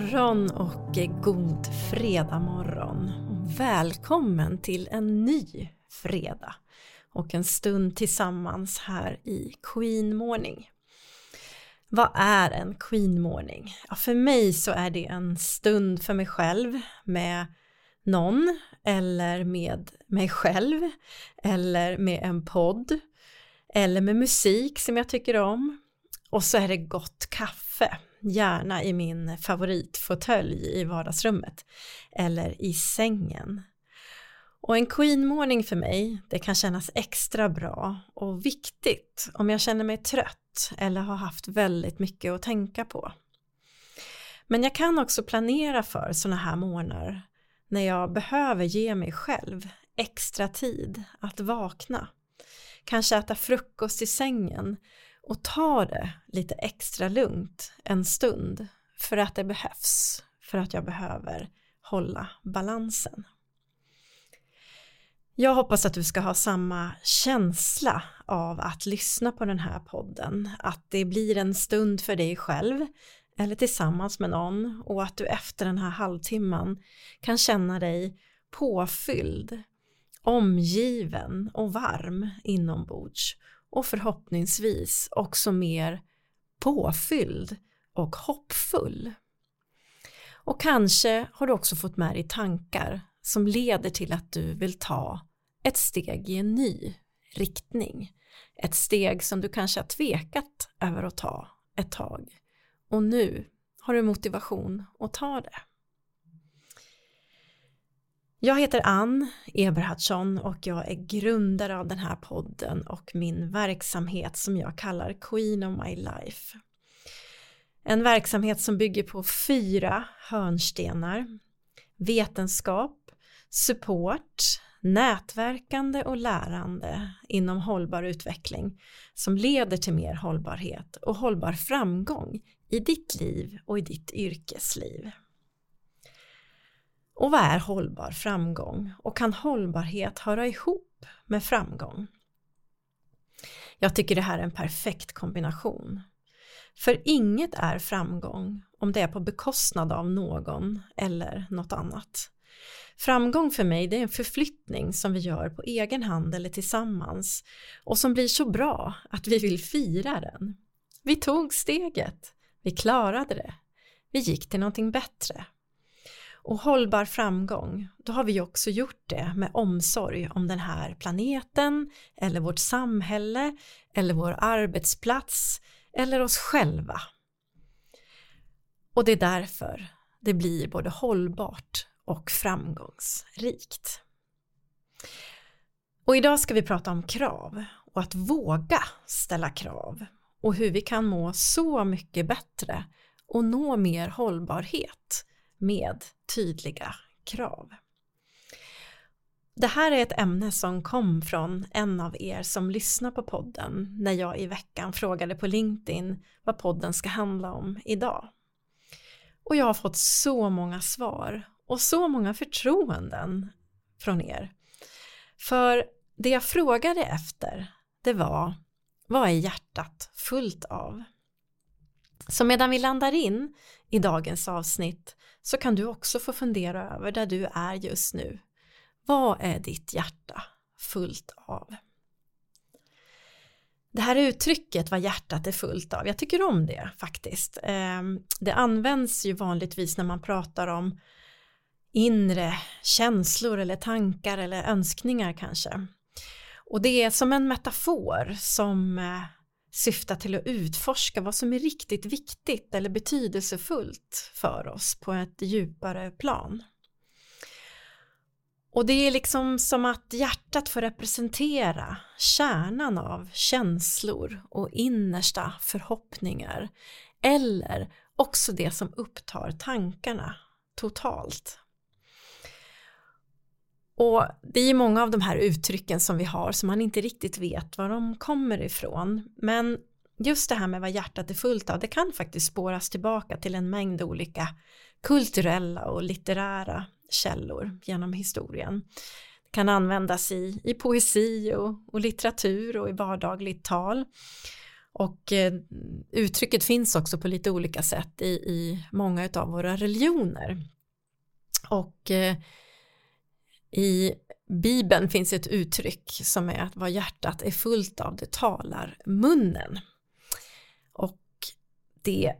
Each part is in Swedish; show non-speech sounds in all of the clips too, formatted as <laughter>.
morgon och eh, god fredag morgon. Välkommen till en ny fredag och en stund tillsammans här i Queen Morning. Vad är en Queen Morning? Ja, för mig så är det en stund för mig själv med någon eller med mig själv eller med en podd eller med musik som jag tycker om och så är det gott kaffe gärna i min favoritfåtölj i vardagsrummet eller i sängen. Och en queen-morning för mig, det kan kännas extra bra och viktigt om jag känner mig trött eller har haft väldigt mycket att tänka på. Men jag kan också planera för sådana här morgnar när jag behöver ge mig själv extra tid att vakna. Kanske äta frukost i sängen och ta det lite extra lugnt en stund för att det behövs, för att jag behöver hålla balansen. Jag hoppas att du ska ha samma känsla av att lyssna på den här podden, att det blir en stund för dig själv eller tillsammans med någon och att du efter den här halvtimman kan känna dig påfylld, omgiven och varm inombords och förhoppningsvis också mer påfylld och hoppfull. Och kanske har du också fått med dig tankar som leder till att du vill ta ett steg i en ny riktning. Ett steg som du kanske har tvekat över att ta ett tag. Och nu har du motivation att ta det. Jag heter Ann Eberhardsson och jag är grundare av den här podden och min verksamhet som jag kallar Queen of My Life. En verksamhet som bygger på fyra hörnstenar. Vetenskap, support, nätverkande och lärande inom hållbar utveckling som leder till mer hållbarhet och hållbar framgång i ditt liv och i ditt yrkesliv. Och vad är hållbar framgång? Och kan hållbarhet höra ihop med framgång? Jag tycker det här är en perfekt kombination. För inget är framgång om det är på bekostnad av någon eller något annat. Framgång för mig det är en förflyttning som vi gör på egen hand eller tillsammans och som blir så bra att vi vill fira den. Vi tog steget, vi klarade det, vi gick till någonting bättre. Och hållbar framgång, då har vi också gjort det med omsorg om den här planeten eller vårt samhälle eller vår arbetsplats eller oss själva. Och det är därför det blir både hållbart och framgångsrikt. Och idag ska vi prata om krav och att våga ställa krav och hur vi kan må så mycket bättre och nå mer hållbarhet med tydliga krav. Det här är ett ämne som kom från en av er som lyssnar på podden när jag i veckan frågade på LinkedIn vad podden ska handla om idag. Och jag har fått så många svar och så många förtroenden från er. För det jag frågade efter det var vad är hjärtat fullt av? Så medan vi landar in i dagens avsnitt så kan du också få fundera över där du är just nu. Vad är ditt hjärta fullt av? Det här uttrycket vad hjärtat är fullt av, jag tycker om det faktiskt. Ehm, det används ju vanligtvis när man pratar om inre känslor eller tankar eller önskningar kanske. Och det är som en metafor som eh, syftar till att utforska vad som är riktigt viktigt eller betydelsefullt för oss på ett djupare plan. Och det är liksom som att hjärtat får representera kärnan av känslor och innersta förhoppningar eller också det som upptar tankarna totalt. Och det är ju många av de här uttrycken som vi har som man inte riktigt vet var de kommer ifrån. Men just det här med vad hjärtat är fullt av, det kan faktiskt spåras tillbaka till en mängd olika kulturella och litterära källor genom historien. Det kan användas i, i poesi och, och litteratur och i vardagligt tal. Och eh, uttrycket finns också på lite olika sätt i, i många av våra religioner. Och eh, i Bibeln finns ett uttryck som är att vad hjärtat är fullt av det talar munnen. Och det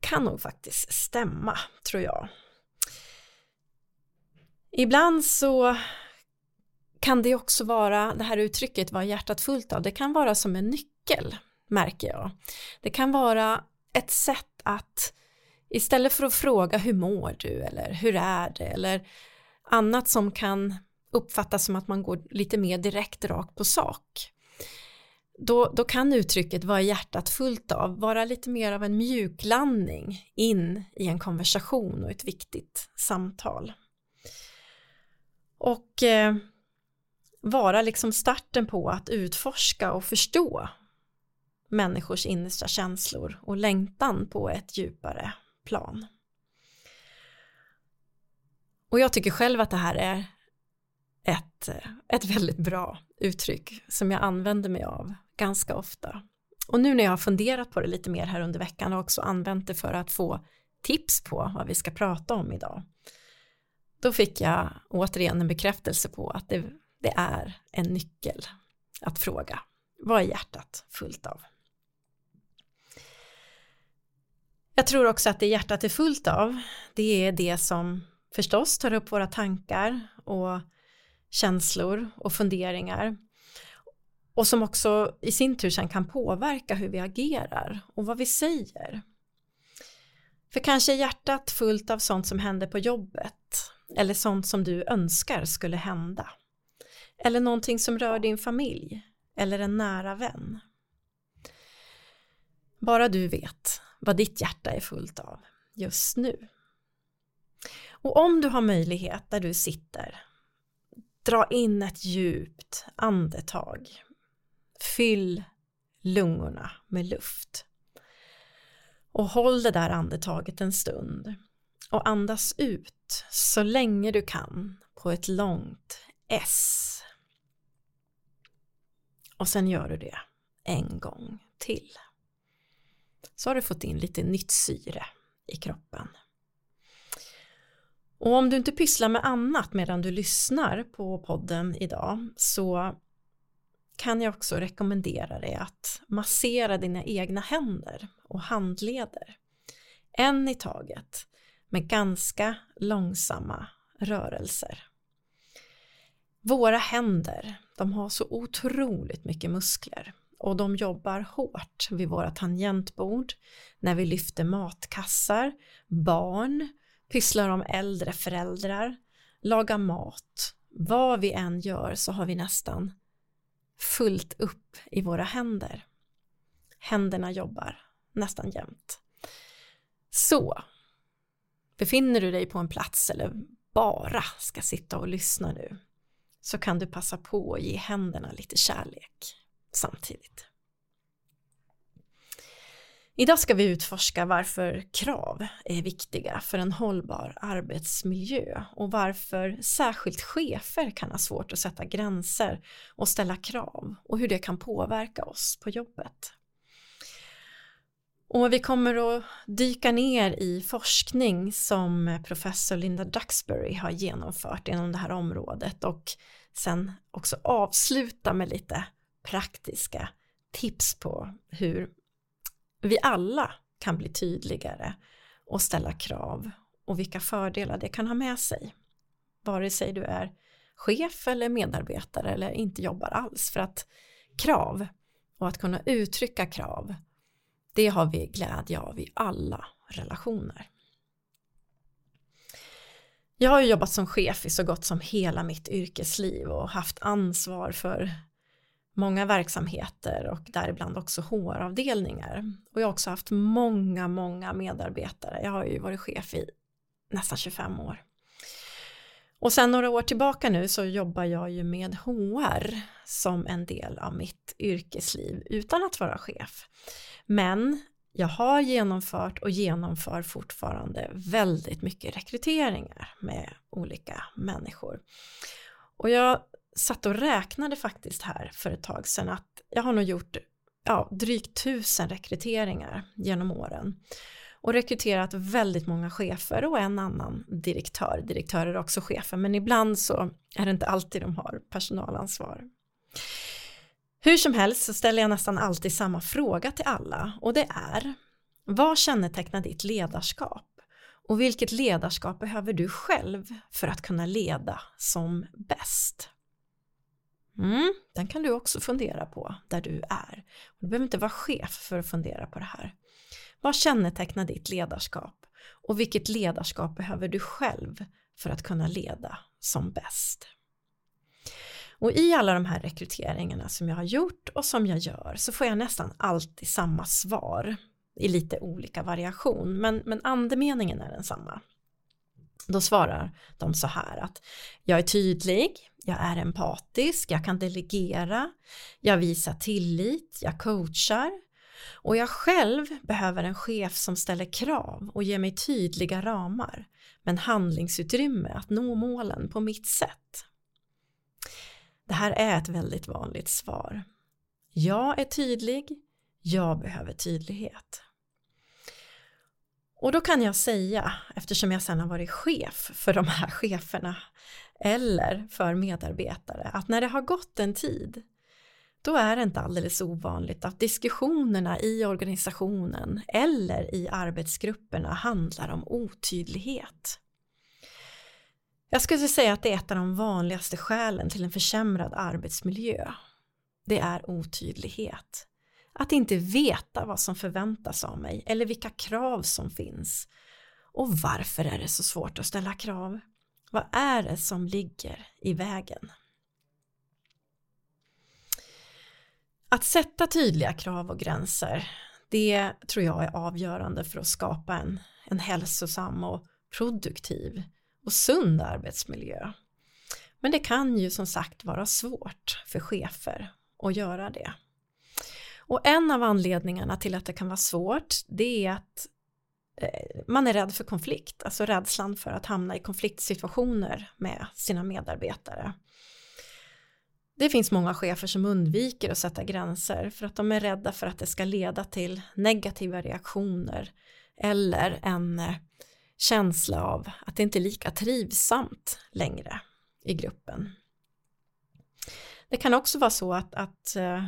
kan nog faktiskt stämma tror jag. Ibland så kan det också vara, det här uttrycket vad hjärtat fullt av, det kan vara som en nyckel märker jag. Det kan vara ett sätt att istället för att fråga hur mår du eller hur är det eller annat som kan uppfattas som att man går lite mer direkt rakt på sak. Då, då kan uttrycket vad hjärtat fullt av vara lite mer av en mjuklandning in i en konversation och ett viktigt samtal. Och eh, vara liksom starten på att utforska och förstå människors innersta känslor och längtan på ett djupare plan. Och jag tycker själv att det här är ett, ett väldigt bra uttryck som jag använder mig av ganska ofta. Och nu när jag har funderat på det lite mer här under veckan och också använt det för att få tips på vad vi ska prata om idag. Då fick jag återigen en bekräftelse på att det, det är en nyckel att fråga. Vad är hjärtat fullt av? Jag tror också att det hjärtat är fullt av, det är det som förstås tar upp våra tankar och känslor och funderingar och som också i sin tur sen kan påverka hur vi agerar och vad vi säger. För kanske är hjärtat fullt av sånt som händer på jobbet eller sånt som du önskar skulle hända. Eller någonting som rör din familj eller en nära vän. Bara du vet vad ditt hjärta är fullt av just nu. Och om du har möjlighet där du sitter, dra in ett djupt andetag. Fyll lungorna med luft. Och håll det där andetaget en stund och andas ut så länge du kan på ett långt S. Och sen gör du det en gång till. Så har du fått in lite nytt syre i kroppen. Och om du inte pysslar med annat medan du lyssnar på podden idag så kan jag också rekommendera dig att massera dina egna händer och handleder. En i taget med ganska långsamma rörelser. Våra händer, de har så otroligt mycket muskler och de jobbar hårt vid våra tangentbord, när vi lyfter matkassar, barn, pysslar om äldre föräldrar, lagar mat. Vad vi än gör så har vi nästan fullt upp i våra händer. Händerna jobbar nästan jämt. Så, befinner du dig på en plats eller bara ska sitta och lyssna nu så kan du passa på att ge händerna lite kärlek samtidigt. Idag ska vi utforska varför krav är viktiga för en hållbar arbetsmiljö och varför särskilt chefer kan ha svårt att sätta gränser och ställa krav och hur det kan påverka oss på jobbet. Och vi kommer att dyka ner i forskning som professor Linda Duxbury har genomfört inom det här området och sen också avsluta med lite praktiska tips på hur vi alla kan bli tydligare och ställa krav och vilka fördelar det kan ha med sig. Vare sig du är chef eller medarbetare eller inte jobbar alls för att krav och att kunna uttrycka krav det har vi glädje av i alla relationer. Jag har jobbat som chef i så gott som hela mitt yrkesliv och haft ansvar för många verksamheter och däribland också HR-avdelningar. Och jag har också haft många, många medarbetare. Jag har ju varit chef i nästan 25 år. Och sen några år tillbaka nu så jobbar jag ju med HR som en del av mitt yrkesliv utan att vara chef. Men jag har genomfört och genomför fortfarande väldigt mycket rekryteringar med olika människor. Och jag satt och räknade faktiskt här för ett tag sedan att jag har nog gjort ja, drygt tusen rekryteringar genom åren och rekryterat väldigt många chefer och en annan direktör. Direktörer är också chefer men ibland så är det inte alltid de har personalansvar. Hur som helst så ställer jag nästan alltid samma fråga till alla och det är Vad kännetecknar ditt ledarskap? Och vilket ledarskap behöver du själv för att kunna leda som bäst? Mm, den kan du också fundera på där du är. Du behöver inte vara chef för att fundera på det här. Vad kännetecknar ditt ledarskap? Och vilket ledarskap behöver du själv för att kunna leda som bäst? Och i alla de här rekryteringarna som jag har gjort och som jag gör så får jag nästan alltid samma svar i lite olika variation men, men andemeningen är densamma. Då svarar de så här att jag är tydlig, jag är empatisk, jag kan delegera, jag visar tillit, jag coachar och jag själv behöver en chef som ställer krav och ger mig tydliga ramar men handlingsutrymme att nå målen på mitt sätt. Det här är ett väldigt vanligt svar. Jag är tydlig, jag behöver tydlighet. Och då kan jag säga, eftersom jag sedan har varit chef för de här cheferna eller för medarbetare, att när det har gått en tid då är det inte alldeles ovanligt att diskussionerna i organisationen eller i arbetsgrupperna handlar om otydlighet. Jag skulle säga att det är ett av de vanligaste skälen till en försämrad arbetsmiljö. Det är otydlighet. Att inte veta vad som förväntas av mig eller vilka krav som finns. Och varför är det så svårt att ställa krav? Vad är det som ligger i vägen? Att sätta tydliga krav och gränser, det tror jag är avgörande för att skapa en, en hälsosam och produktiv och sund arbetsmiljö. Men det kan ju som sagt vara svårt för chefer att göra det. Och en av anledningarna till att det kan vara svårt det är att Eh, man är rädd för konflikt, alltså rädslan för att hamna i konfliktsituationer med sina medarbetare. Det finns många chefer som undviker att sätta gränser för att de är rädda för att det ska leda till negativa reaktioner eller en eh, känsla av att det inte är lika trivsamt längre i gruppen. Det kan också vara så att, att eh,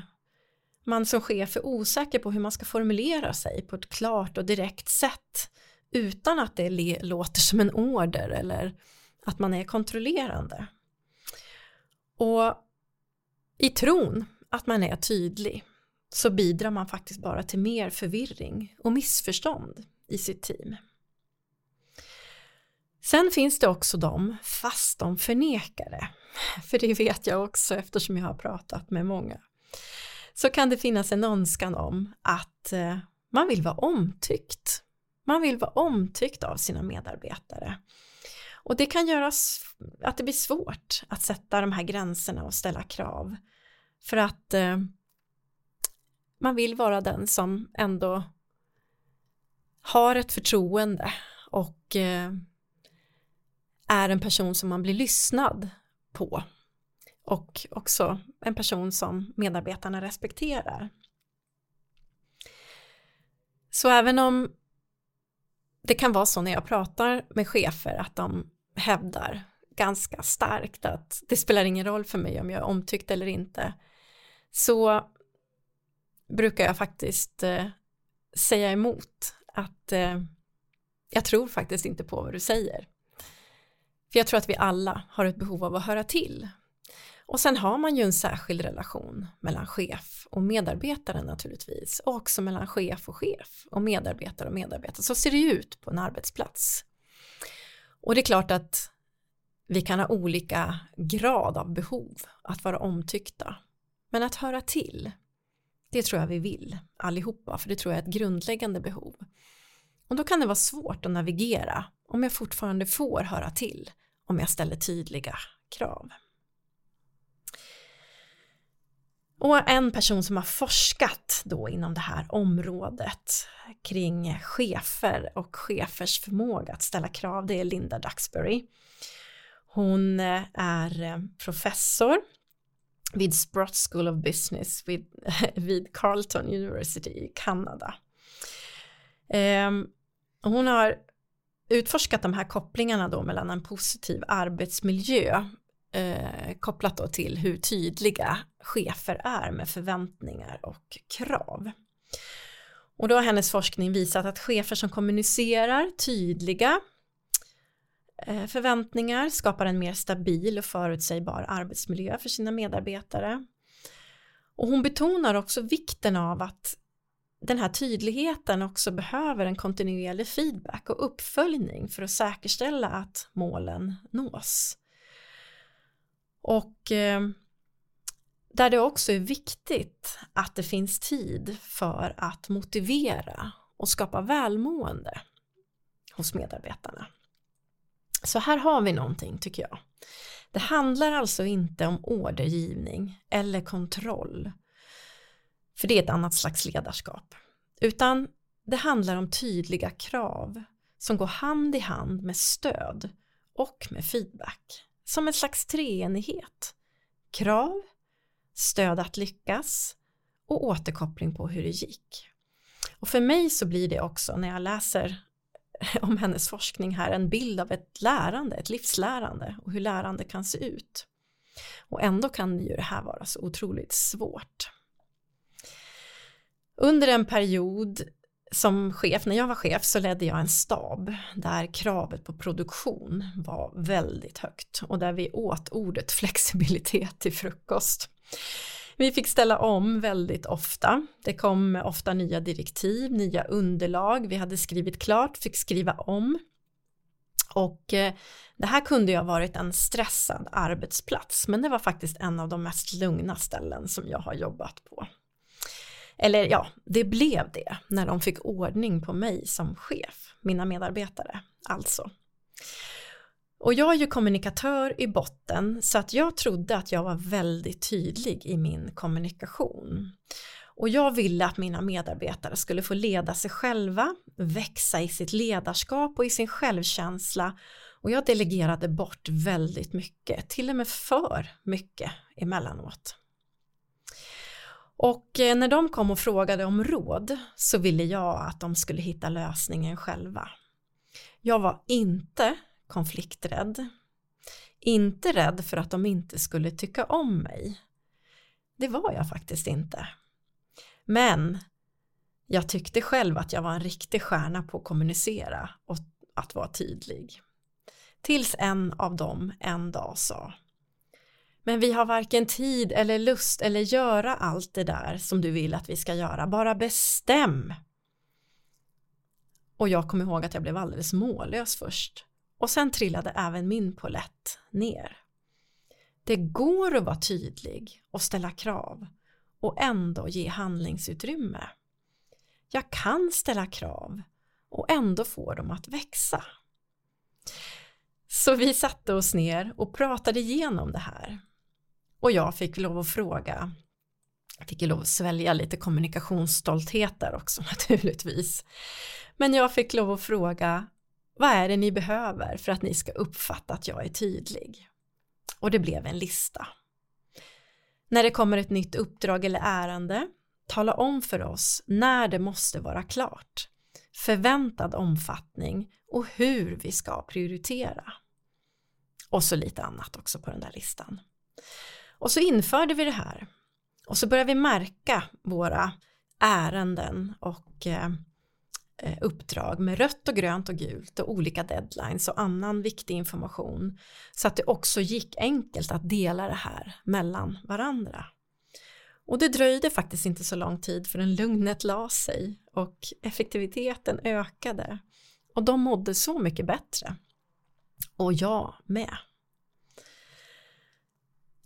man som chef är osäker på hur man ska formulera sig på ett klart och direkt sätt utan att det låter som en order eller att man är kontrollerande. Och i tron att man är tydlig så bidrar man faktiskt bara till mer förvirring och missförstånd i sitt team. Sen finns det också de, fast de förnekare, för det vet jag också eftersom jag har pratat med många, så kan det finnas en önskan om att eh, man vill vara omtyckt. Man vill vara omtyckt av sina medarbetare. Och det kan göra att det blir svårt att sätta de här gränserna och ställa krav. För att eh, man vill vara den som ändå har ett förtroende och eh, är en person som man blir lyssnad på och också en person som medarbetarna respekterar. Så även om det kan vara så när jag pratar med chefer att de hävdar ganska starkt att det spelar ingen roll för mig om jag är omtyckt eller inte så brukar jag faktiskt eh, säga emot att eh, jag tror faktiskt inte på vad du säger. För jag tror att vi alla har ett behov av att höra till. Och sen har man ju en särskild relation mellan chef och medarbetare naturligtvis och också mellan chef och chef och medarbetare och medarbetare. Så ser det ju ut på en arbetsplats. Och det är klart att vi kan ha olika grad av behov att vara omtyckta. Men att höra till, det tror jag vi vill allihopa, för det tror jag är ett grundläggande behov. Och då kan det vara svårt att navigera om jag fortfarande får höra till om jag ställer tydliga krav. Och en person som har forskat då inom det här området kring chefer och chefers förmåga att ställa krav, det är Linda Duxbury. Hon eh, är eh, professor vid Sprott School of Business vid, <laughs> vid Carleton University i Kanada. Ehm, hon har utforskat de här kopplingarna då mellan en positiv arbetsmiljö eh, kopplat då till hur tydliga chefer är med förväntningar och krav. Och då har hennes forskning visat att chefer som kommunicerar tydliga eh, förväntningar skapar en mer stabil och förutsägbar arbetsmiljö för sina medarbetare. Och hon betonar också vikten av att den här tydligheten också behöver en kontinuerlig feedback och uppföljning för att säkerställa att målen nås. Och eh, där det också är viktigt att det finns tid för att motivera och skapa välmående hos medarbetarna. Så här har vi någonting tycker jag. Det handlar alltså inte om ordergivning eller kontroll. För det är ett annat slags ledarskap. Utan det handlar om tydliga krav som går hand i hand med stöd och med feedback. Som en slags treenighet. Krav, stöd att lyckas och återkoppling på hur det gick. Och för mig så blir det också när jag läser <laughs> om hennes forskning här en bild av ett lärande, ett livslärande och hur lärande kan se ut. Och ändå kan ju det här vara så otroligt svårt. Under en period som chef, när jag var chef så ledde jag en stab där kravet på produktion var väldigt högt och där vi åt ordet flexibilitet till frukost. Vi fick ställa om väldigt ofta. Det kom ofta nya direktiv, nya underlag. Vi hade skrivit klart, fick skriva om. Och eh, det här kunde ju ha varit en stressad arbetsplats, men det var faktiskt en av de mest lugna ställen som jag har jobbat på. Eller ja, det blev det när de fick ordning på mig som chef, mina medarbetare alltså. Och jag är ju kommunikatör i botten så att jag trodde att jag var väldigt tydlig i min kommunikation. Och jag ville att mina medarbetare skulle få leda sig själva, växa i sitt ledarskap och i sin självkänsla och jag delegerade bort väldigt mycket, till och med för mycket emellanåt. Och eh, när de kom och frågade om råd så ville jag att de skulle hitta lösningen själva. Jag var inte konflikträdd. Inte rädd för att de inte skulle tycka om mig. Det var jag faktiskt inte. Men jag tyckte själv att jag var en riktig stjärna på att kommunicera och att vara tydlig. Tills en av dem en dag sa men vi har varken tid eller lust eller göra allt det där som du vill att vi ska göra, bara bestäm. Och jag kommer ihåg att jag blev alldeles mållös först och sen trillade även min polett ner. Det går att vara tydlig och ställa krav och ändå ge handlingsutrymme. Jag kan ställa krav och ändå få dem att växa. Så vi satte oss ner och pratade igenom det här. Och jag fick lov att fråga, jag fick lov att svälja lite kommunikationsstolthet där också <laughs> naturligtvis. Men jag fick lov att fråga, vad är det ni behöver för att ni ska uppfatta att jag är tydlig? Och det blev en lista. När det kommer ett nytt uppdrag eller ärende, tala om för oss när det måste vara klart, förväntad omfattning och hur vi ska prioritera. Och så lite annat också på den där listan. Och så införde vi det här och så började vi märka våra ärenden och eh, uppdrag med rött och grönt och gult och olika deadlines och annan viktig information så att det också gick enkelt att dela det här mellan varandra. Och det dröjde faktiskt inte så lång tid förrän lugnet la sig och effektiviteten ökade och de mådde så mycket bättre. Och jag med.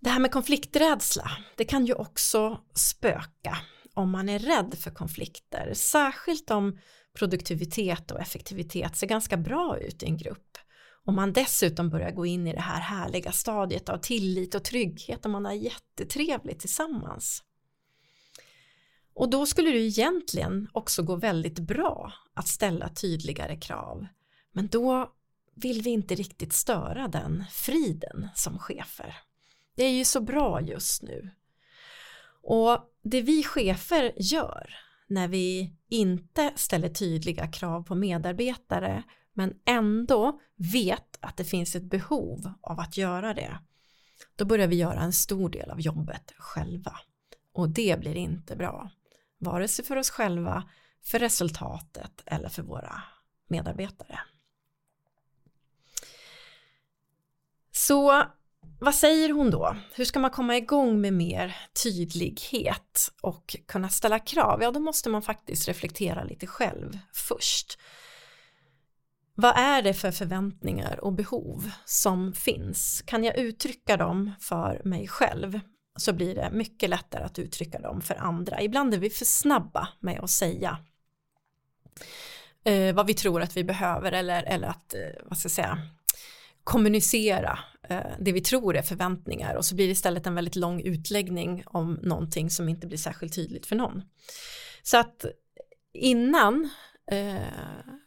Det här med konflikträdsla, det kan ju också spöka om man är rädd för konflikter, särskilt om produktivitet och effektivitet ser ganska bra ut i en grupp. Om man dessutom börjar gå in i det här härliga stadiet av tillit och trygghet och man har jättetrevligt tillsammans. Och då skulle det egentligen också gå väldigt bra att ställa tydligare krav. Men då vill vi inte riktigt störa den friden som chefer. Det är ju så bra just nu. Och det vi chefer gör när vi inte ställer tydliga krav på medarbetare men ändå vet att det finns ett behov av att göra det då börjar vi göra en stor del av jobbet själva och det blir inte bra vare sig för oss själva för resultatet eller för våra medarbetare. Så vad säger hon då? Hur ska man komma igång med mer tydlighet och kunna ställa krav? Ja, då måste man faktiskt reflektera lite själv först. Vad är det för förväntningar och behov som finns? Kan jag uttrycka dem för mig själv så blir det mycket lättare att uttrycka dem för andra. Ibland är vi för snabba med att säga eh, vad vi tror att vi behöver eller, eller att, eh, vad ska jag säga, kommunicera Eh, det vi tror är förväntningar och så blir det istället en väldigt lång utläggning om någonting som inte blir särskilt tydligt för någon. Så att innan eh,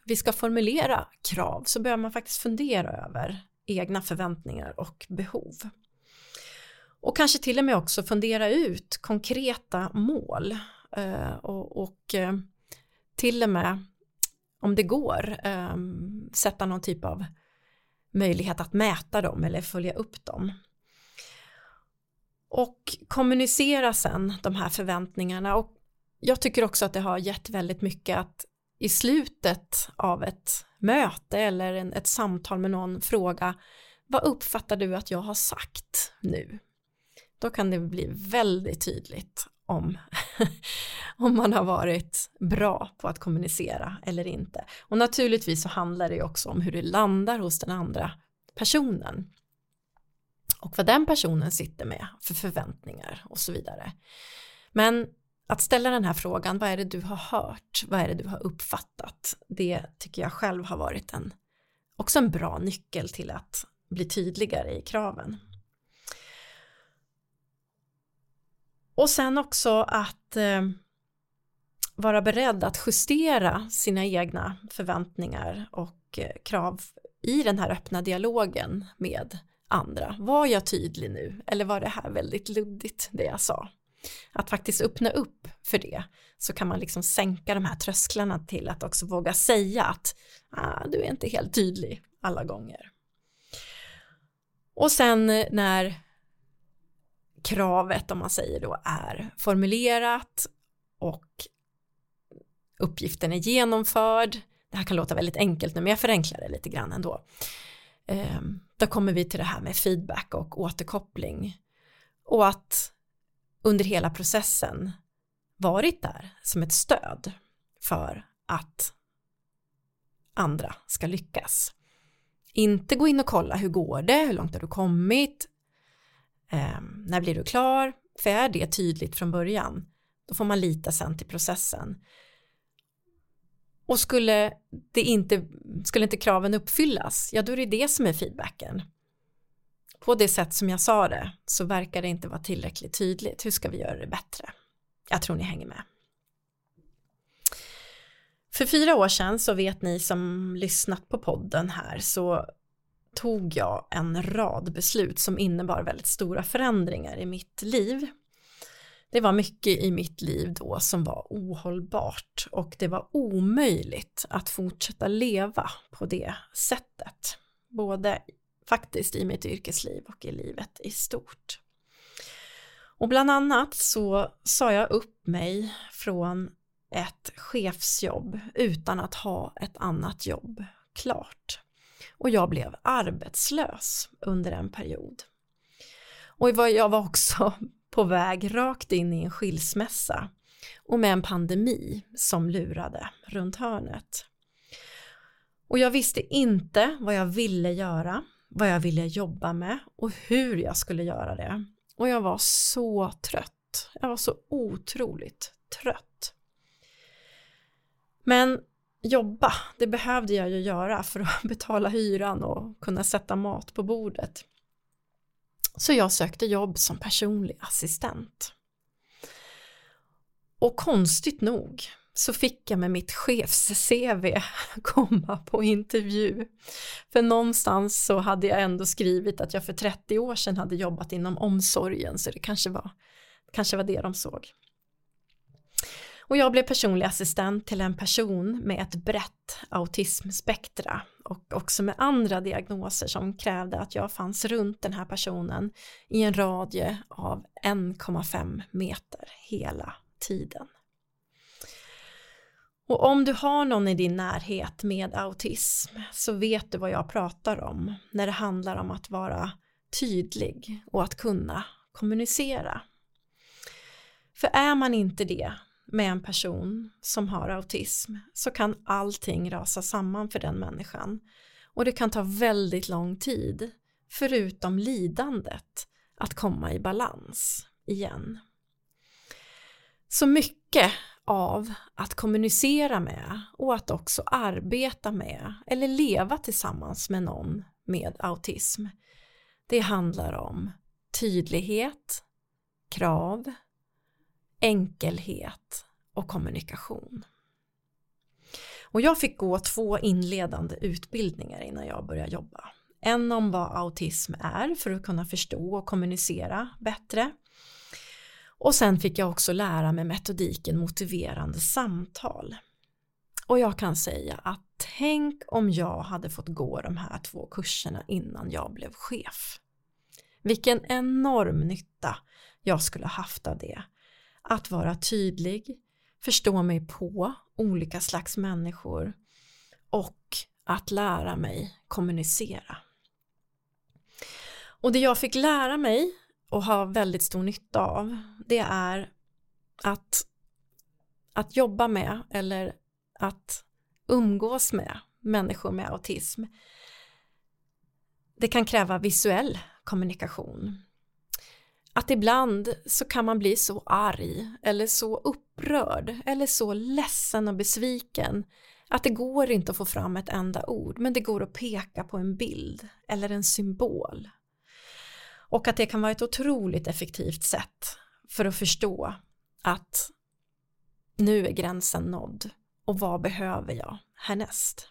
vi ska formulera krav så behöver man faktiskt fundera över egna förväntningar och behov. Och kanske till och med också fundera ut konkreta mål eh, och, och eh, till och med om det går eh, sätta någon typ av möjlighet att mäta dem eller följa upp dem. Och kommunicera sen de här förväntningarna och jag tycker också att det har gett väldigt mycket att i slutet av ett möte eller en, ett samtal med någon fråga vad uppfattar du att jag har sagt nu? Då kan det bli väldigt tydligt om, <laughs> om man har varit bra på att kommunicera eller inte. Och naturligtvis så handlar det också om hur det landar hos den andra personen. Och vad den personen sitter med för förväntningar och så vidare. Men att ställa den här frågan, vad är det du har hört, vad är det du har uppfattat, det tycker jag själv har varit en, också en bra nyckel till att bli tydligare i kraven. Och sen också att eh, vara beredd att justera sina egna förväntningar och eh, krav i den här öppna dialogen med andra. Var jag tydlig nu eller var det här väldigt luddigt det jag sa? Att faktiskt öppna upp för det så kan man liksom sänka de här trösklarna till att också våga säga att ah, du är inte helt tydlig alla gånger. Och sen eh, när kravet om man säger då är formulerat och uppgiften är genomförd. Det här kan låta väldigt enkelt nu men jag förenklar det lite grann ändå. Ehm, då kommer vi till det här med feedback och återkoppling och att under hela processen varit där som ett stöd för att andra ska lyckas. Inte gå in och kolla hur går det, hur långt har du kommit, eh, när blir du klar? För är det tydligt från början, då får man lita sen till processen. Och skulle, det inte, skulle inte kraven uppfyllas, ja då är det det som är feedbacken. På det sätt som jag sa det så verkar det inte vara tillräckligt tydligt. Hur ska vi göra det bättre? Jag tror ni hänger med. För fyra år sedan så vet ni som lyssnat på podden här så tog jag en rad beslut som innebar väldigt stora förändringar i mitt liv. Det var mycket i mitt liv då som var ohållbart och det var omöjligt att fortsätta leva på det sättet. Både faktiskt i mitt yrkesliv och i livet i stort. Och bland annat så sa jag upp mig från ett chefsjobb utan att ha ett annat jobb klart och jag blev arbetslös under en period. Och jag var också <laughs> på väg rakt in i en skilsmässa och med en pandemi som lurade runt hörnet. Och jag visste inte vad jag ville göra, vad jag ville jobba med och hur jag skulle göra det. Och jag var så trött. Jag var så otroligt trött. Men jobba, det behövde jag ju göra för att <laughs> betala hyran och kunna sätta mat på bordet. Så jag sökte jobb som personlig assistent. Och konstigt nog så fick jag med mitt chefs-CV <laughs> komma på intervju. För någonstans så hade jag ändå skrivit att jag för 30 år sedan hade jobbat inom omsorgen så det kanske var, kanske var det de såg. Och jag blev personlig assistent till en person med ett brett autismspektra och också med andra diagnoser som krävde att jag fanns runt den här personen i en radie av 1,5 meter hela tiden. Och om du har någon i din närhet med autism så vet du vad jag pratar om när det handlar om att vara tydlig och att kunna kommunicera. För är man inte det med en person som har autism så kan allting rasa samman för den människan och det kan ta väldigt lång tid förutom lidandet att komma i balans igen. Så mycket av att kommunicera med och att också arbeta med eller leva tillsammans med någon med autism. Det handlar om tydlighet, krav, enkelhet och kommunikation. Och jag fick gå två inledande utbildningar innan jag började jobba. En om vad autism är för att kunna förstå och kommunicera bättre. Och sen fick jag också lära mig metodiken motiverande samtal. Och jag kan säga att tänk om jag hade fått gå de här två kurserna innan jag blev chef. Vilken enorm nytta jag skulle haft av det att vara tydlig, förstå mig på olika slags människor och att lära mig kommunicera. Och det jag fick lära mig och ha väldigt stor nytta av det är att, att jobba med eller att umgås med människor med autism. Det kan kräva visuell kommunikation att ibland så kan man bli så arg eller så upprörd eller så ledsen och besviken att det går inte att få fram ett enda ord men det går att peka på en bild eller en symbol. Och att det kan vara ett otroligt effektivt sätt för att förstå att nu är gränsen nådd och vad behöver jag härnäst?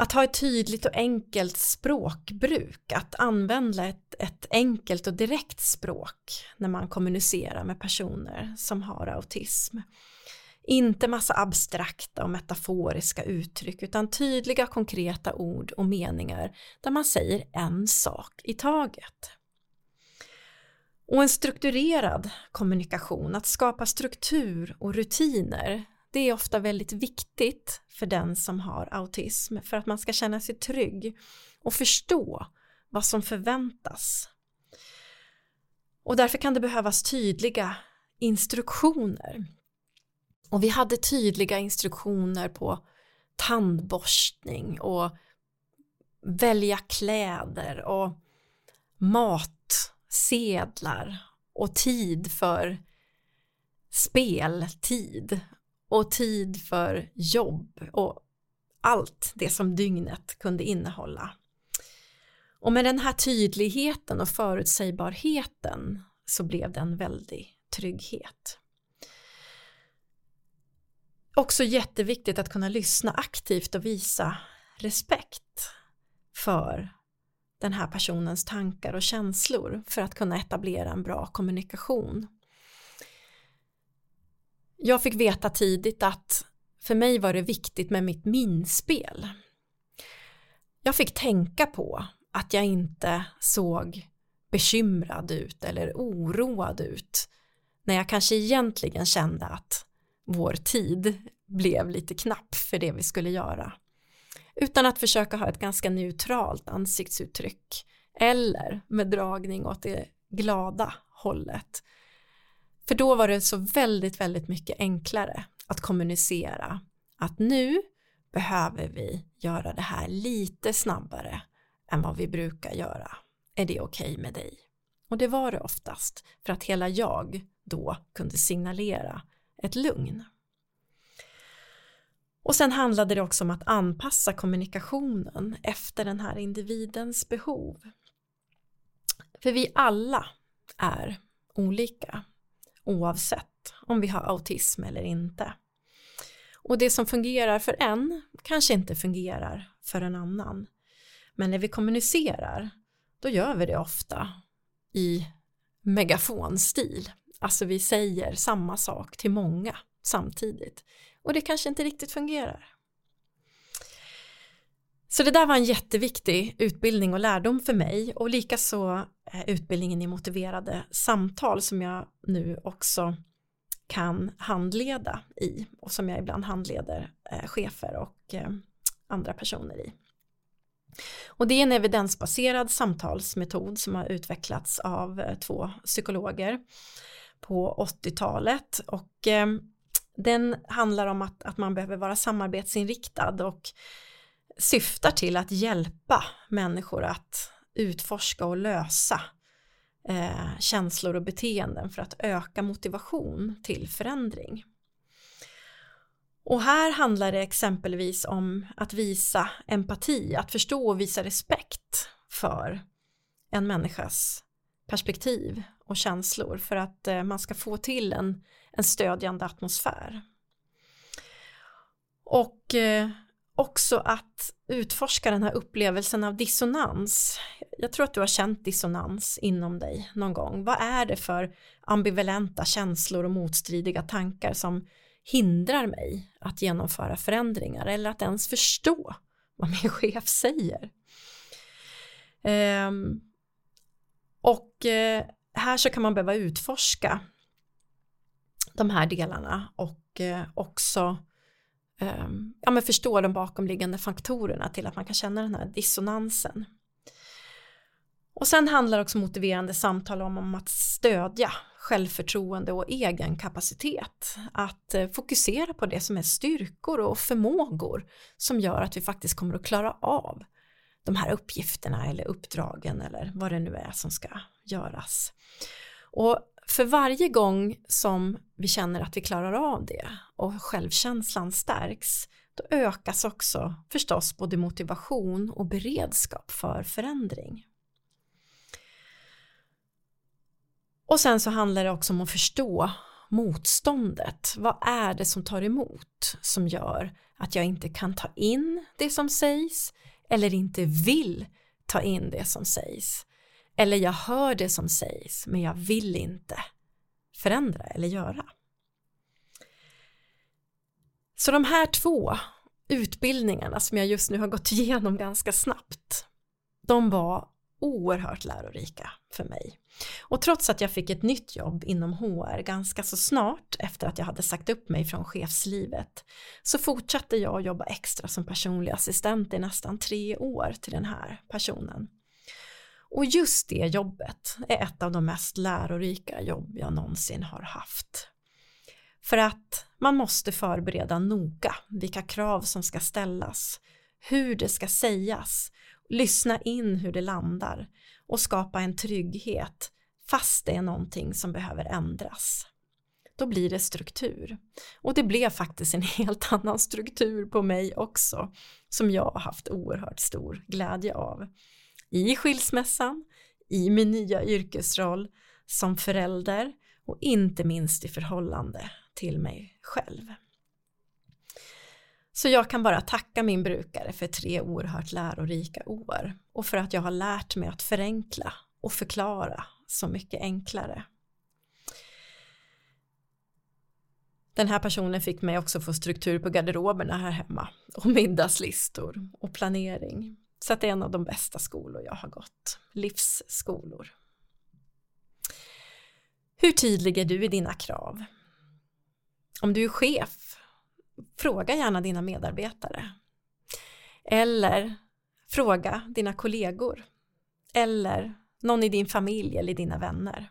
Att ha ett tydligt och enkelt språkbruk, att använda ett, ett enkelt och direkt språk när man kommunicerar med personer som har autism. Inte massa abstrakta och metaforiska uttryck utan tydliga konkreta ord och meningar där man säger en sak i taget. Och en strukturerad kommunikation, att skapa struktur och rutiner det är ofta väldigt viktigt för den som har autism för att man ska känna sig trygg och förstå vad som förväntas. Och därför kan det behövas tydliga instruktioner. Och vi hade tydliga instruktioner på tandborstning och välja kläder och matsedlar och tid för speltid och tid för jobb och allt det som dygnet kunde innehålla. Och med den här tydligheten och förutsägbarheten så blev det en väldig trygghet. Också jätteviktigt att kunna lyssna aktivt och visa respekt för den här personens tankar och känslor för att kunna etablera en bra kommunikation. Jag fick veta tidigt att för mig var det viktigt med mitt minspel. Jag fick tänka på att jag inte såg bekymrad ut eller oroad ut när jag kanske egentligen kände att vår tid blev lite knapp för det vi skulle göra. Utan att försöka ha ett ganska neutralt ansiktsuttryck eller med dragning åt det glada hållet för då var det så väldigt, väldigt mycket enklare att kommunicera att nu behöver vi göra det här lite snabbare än vad vi brukar göra. Är det okej okay med dig? Och det var det oftast för att hela jag då kunde signalera ett lugn. Och sen handlade det också om att anpassa kommunikationen efter den här individens behov. För vi alla är olika oavsett om vi har autism eller inte. Och det som fungerar för en kanske inte fungerar för en annan. Men när vi kommunicerar, då gör vi det ofta i megafonstil. Alltså vi säger samma sak till många samtidigt. Och det kanske inte riktigt fungerar. Så det där var en jätteviktig utbildning och lärdom för mig och likaså eh, utbildningen i motiverade samtal som jag nu också kan handleda i och som jag ibland handleder eh, chefer och eh, andra personer i. Och det är en evidensbaserad samtalsmetod som har utvecklats av två psykologer på 80-talet och den handlar om att, att man behöver vara samarbetsinriktad och syftar till att hjälpa människor att utforska och lösa eh, känslor och beteenden för att öka motivation till förändring. Och här handlar det exempelvis om att visa empati, att förstå och visa respekt för en människas perspektiv och känslor för att eh, man ska få till en, en stödjande atmosfär. Och eh, också att utforska den här upplevelsen av dissonans. Jag tror att du har känt dissonans inom dig någon gång. Vad är det för ambivalenta känslor och motstridiga tankar som hindrar mig att genomföra förändringar eller att ens förstå vad min <laughs> chef säger. Um, och uh, här så kan man behöva utforska de här delarna och uh, också Ehm, ja, men förstå de bakomliggande faktorerna till att man kan känna den här dissonansen. Och sen handlar också motiverande samtal om, om att stödja självförtroende och egen kapacitet. Att eh, fokusera på det som är styrkor och förmågor som gör att vi faktiskt kommer att klara av de här uppgifterna eller uppdragen eller vad det nu är som ska göras. Och för varje gång som vi känner att vi klarar av det och självkänslan stärks då ökas också förstås både motivation och beredskap för förändring. Och sen så handlar det också om att förstå motståndet. Vad är det som tar emot som gör att jag inte kan ta in det som sägs eller inte vill ta in det som sägs. Eller jag hör det som sägs men jag vill inte förändra eller göra. Så de här två utbildningarna som jag just nu har gått <laughs> igenom ganska snabbt de var oerhört lärorika för mig. Och trots att jag fick ett nytt jobb inom HR ganska så snart efter att jag hade sagt upp mig från chefslivet så fortsatte jag att jobba extra som personlig assistent i nästan tre år till den här personen. Och just det jobbet är ett av de mest lärorika jobb jag någonsin har haft. För att man måste förbereda noga vilka krav som ska ställas, hur det ska sägas lyssna in hur det landar och skapa en trygghet fast det är någonting som behöver ändras. Då blir det struktur. Och det blev faktiskt en <laughs> helt annan struktur på mig också som jag har haft oerhört stor glädje av. I skilsmässan, i min nya yrkesroll som förälder och inte minst i förhållande till mig själv. Så jag kan bara tacka min brukare för tre oerhört lärorika år och för att jag har lärt mig att förenkla och förklara så mycket enklare. Den här personen fick mig också få struktur på garderoberna här hemma och <laughs> middagslistor och planering. Så att det är en av de bästa skolor jag har gått, livsskolor. Hur tydlig är du i dina krav? Om du är chef fråga gärna dina medarbetare. Eller fråga dina kollegor. Eller någon i din familj eller dina vänner.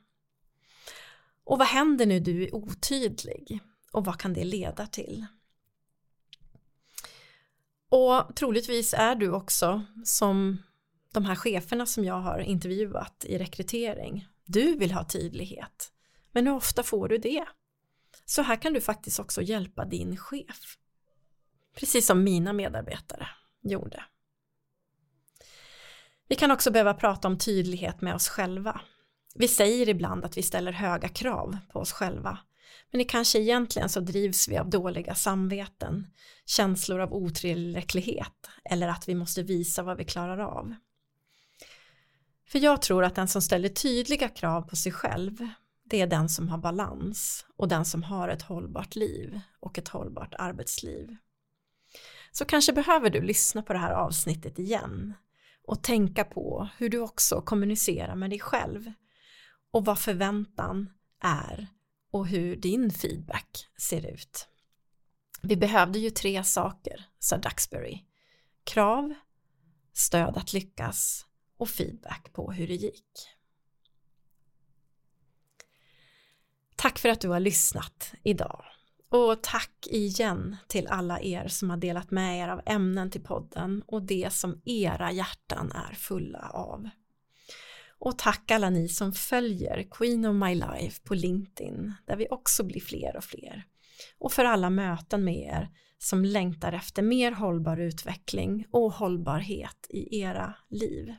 Och vad händer nu du är otydlig? Och vad kan det leda till? Och troligtvis är du också som de här cheferna som jag har intervjuat i rekrytering. Du vill ha tydlighet. Men hur ofta får du det? Så här kan du faktiskt också hjälpa din chef. Precis som mina medarbetare gjorde. Vi kan också behöva prata om tydlighet med oss själva. Vi säger ibland att vi ställer höga krav på oss själva. Men det kanske egentligen så drivs vi av dåliga samveten, känslor av otillräcklighet eller att vi måste visa vad vi klarar av. För jag tror att den som ställer tydliga krav på sig själv, det är den som har balans och den som har ett hållbart liv och ett hållbart arbetsliv. Så kanske behöver du lyssna på det här avsnittet igen och tänka på hur du också kommunicerar med dig själv och vad förväntan är och hur din feedback ser ut. Vi behövde ju tre saker, sa Duxbury. Krav, stöd att lyckas och feedback på hur det gick. Tack för att du har lyssnat idag. Och tack igen till alla er som har delat med er av ämnen till podden och det som era hjärtan är fulla av. Och tack alla ni som följer Queen of My Life på LinkedIn där vi också blir fler och fler. Och för alla möten med er som längtar efter mer hållbar utveckling och hållbarhet i era liv.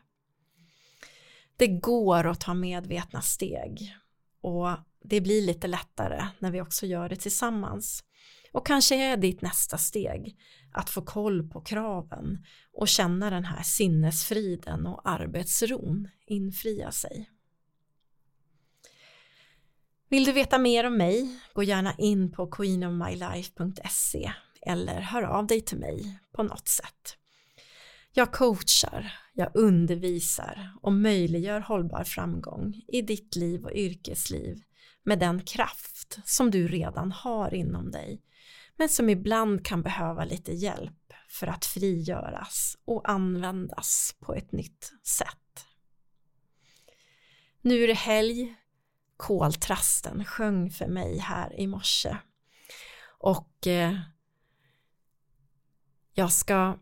Det går att ta medvetna steg och det blir lite lättare när vi också gör det tillsammans. Och kanske är ditt nästa steg att få koll på kraven och känna den här sinnesfriden och arbetsron infria sig. Vill du veta mer om mig, gå gärna in på queenofmylife.se eller hör av dig till mig på något sätt. Jag coachar, jag undervisar och möjliggör hållbar framgång i ditt liv och yrkesliv med den kraft som du redan har inom dig men som ibland kan behöva lite hjälp för att frigöras och användas på ett nytt sätt. Nu är det helg, koltrasten sjöng för mig här i morse och eh, jag ska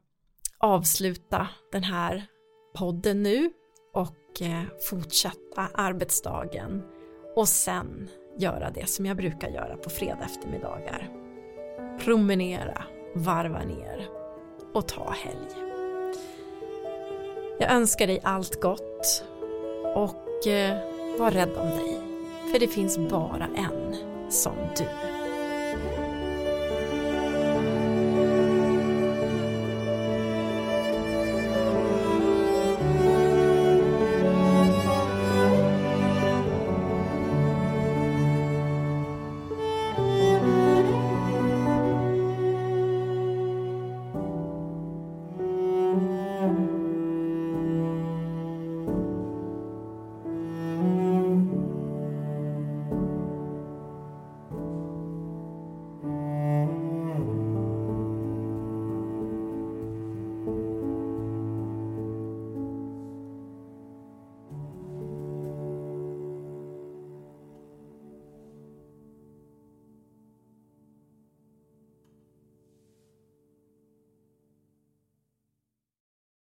avsluta den här podden nu och eh, fortsätta arbetsdagen och sen göra det som jag brukar göra på fredag eftermiddagar. Promenera, varva ner och ta helg. Jag önskar dig allt gott och eh, var rädd om dig. För det finns bara en som du.